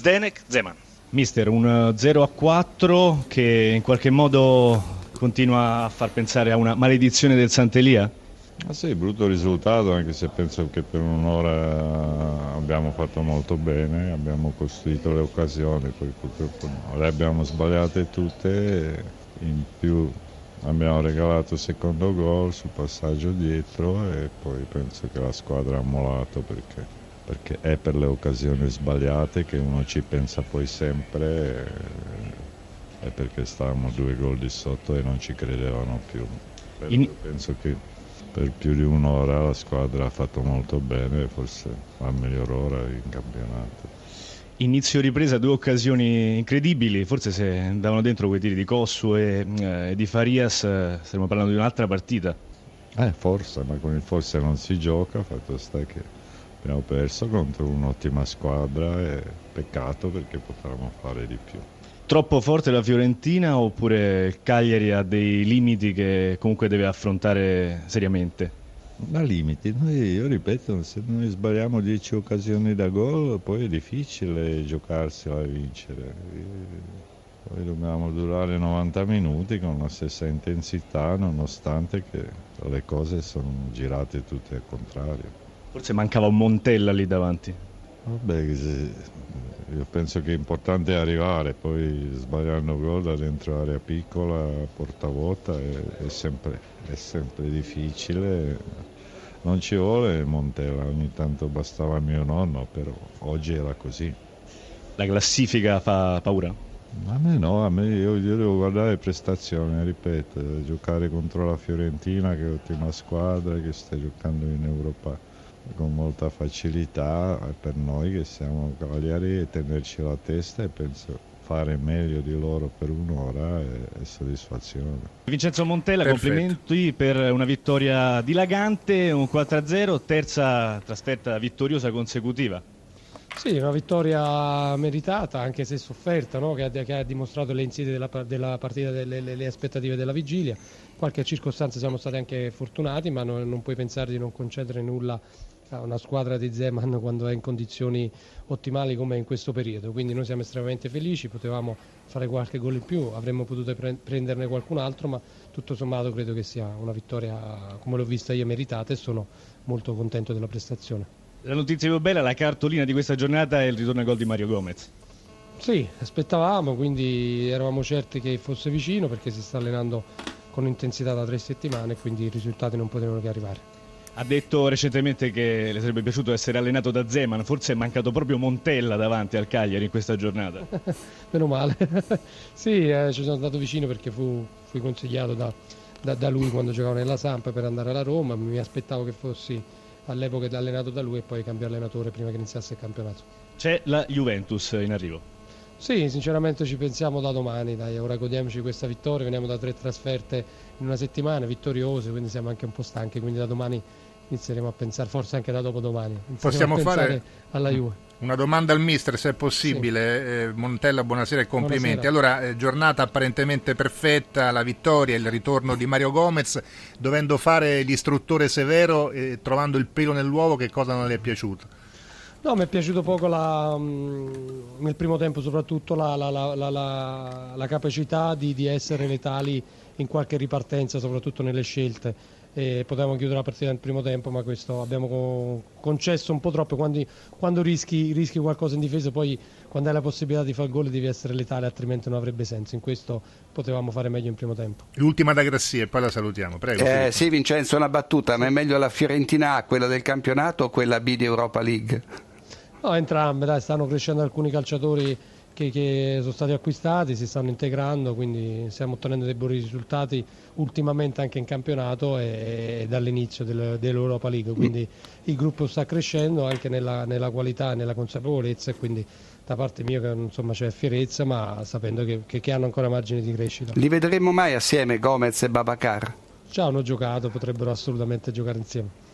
Zdenek Zeman. Mister, un 0 a 4 che in qualche modo continua a far pensare a una maledizione del Sant'Elia? Ah sì, brutto risultato anche se penso che per un'ora abbiamo fatto molto bene, abbiamo costruito le occasioni, poi purtroppo no. le abbiamo sbagliate tutte, in più abbiamo regalato il secondo gol sul passaggio dietro e poi penso che la squadra ha molato perché, perché è per le occasioni sbagliate che uno ci pensa poi sempre e, e perché stavamo due gol di sotto e non ci credevano più. In... Penso che per più di un'ora la squadra ha fatto molto bene, forse la miglior ora in campionato. Inizio ripresa, due occasioni incredibili, forse se andavano dentro quei tiri di Cossu e, eh, di Farias eh, stiamo parlando di un'altra partita. Eh, forse, ma con il forse non si gioca, fatto sta che abbiamo perso contro un'ottima squadra e peccato perché potevamo fare di più troppo forte la Fiorentina oppure il Cagliari ha dei limiti che comunque deve affrontare seriamente? Ma limiti, noi, io ripeto, se noi sbagliamo 10 occasioni da gol poi è difficile giocarsela e vincere. Poi dobbiamo durare 90 minuti con la stessa intensità nonostante che le cose sono girate tutte al contrario. Forse mancava un Montella lì davanti. Vabbè, io penso che è importante arrivare, poi sbagliando gol da dentro area piccola, porta vuota, è, è, sempre, è sempre difficile. Non ci vuole Montella, ogni tanto bastava mio nonno, però oggi era così. La classifica fa paura? A me no, a me io, io devo guardare le prestazioni, ripeto, giocare contro la Fiorentina che è ottima squadra, che sta giocando in Europa con molta facilità per noi che siamo cavalieri e tenerci la testa e penso fare meglio di loro per un'ora è, è soddisfazione. Vincenzo Montella, Perfetto. complimenti per una vittoria dilagante, un 4-0, terza trasferta vittoriosa consecutiva. Sì, una vittoria meritata, anche se sofferta, no? che, che, ha, dimostrato le insidie della, della partita, delle, le, le aspettative della vigilia. In qualche circostanza siamo stati anche fortunati, ma non, non puoi pensare di non concedere nulla una squadra di Zeman quando è in condizioni ottimali come in questo periodo, quindi noi siamo estremamente felici, potevamo fare qualche gol in più, avremmo potuto pre- prenderne qualcun altro, ma tutto sommato credo che sia una vittoria come l'ho vista io meritata e sono molto contento della prestazione. La notizia più bella, la cartolina di questa giornata è il ritorno al gol di Mario Gomez. Sì, aspettavamo, quindi eravamo certi che fosse vicino perché si sta allenando con intensità da tre settimane e quindi i risultati non potevano che arrivare. Ha detto recentemente che le sarebbe piaciuto essere allenato da Zeman, forse è mancato proprio Montella davanti al Cagliari in questa giornata. Meno male. sì, eh, ci sono stato vicino perché fu, fui consigliato da, da, da, lui quando giocavo nella Samp per andare alla Roma, mi aspettavo che fossi all'epoca allenato da lui e poi cambiare allenatore prima che iniziasse il campionato. C'è la Juventus in arrivo. Sì, sinceramente ci pensiamo da domani, dai, ora godiamoci questa vittoria, veniamo da tre trasferte in una settimana, vittoriose, quindi siamo anche un po' stanchi, quindi da domani inizieremo a pensare, forse anche da dopodomani. Possiamo fare alla Juve. Una domanda al mister, se è possibile. Sì. Eh, Montella, buonasera e complimenti. Buonasera. Allora, eh, giornata apparentemente perfetta, la vittoria, il ritorno di Mario Gomez, dovendo fare l'istruttore severo e trovando il pelo nell'uovo, che cosa non le è piaciuto? No, mi è piaciuto poco la, mm, nel primo tempo soprattutto la, la, la capacità di, di, essere letali in qualche ripartenza, soprattutto nelle scelte. E potevamo chiudere la partita nel primo tempo, ma questo abbiamo concesso un po' troppo. Quando, quando rischi, rischi, qualcosa in difesa, poi quando hai la possibilità di fare gol devi essere letale, altrimenti non avrebbe senso. In questo potevamo fare meglio in primo tempo. L'ultima da Grassia e poi la salutiamo. Prego. Eh, sì, Vincenzo, una battuta, ma è meglio la Fiorentina A, quella del campionato o quella B di Europa League? No, entrambe, dai, stanno crescendo alcuni calciatori che, che, sono stati acquistati, si stanno integrando, quindi stiamo ottenendo dei buoni risultati ultimamente anche in campionato e, e dall'inizio del, dell'Europa League, quindi il gruppo sta crescendo anche nella, nella qualità e nella consapevolezza e quindi da parte mia insomma, c'è fierezza ma sapendo che, che, che hanno ancora margini di crescita. Li vedremo mai assieme Gomez e Babacar? Già hanno giocato, potrebbero assolutamente giocare insieme.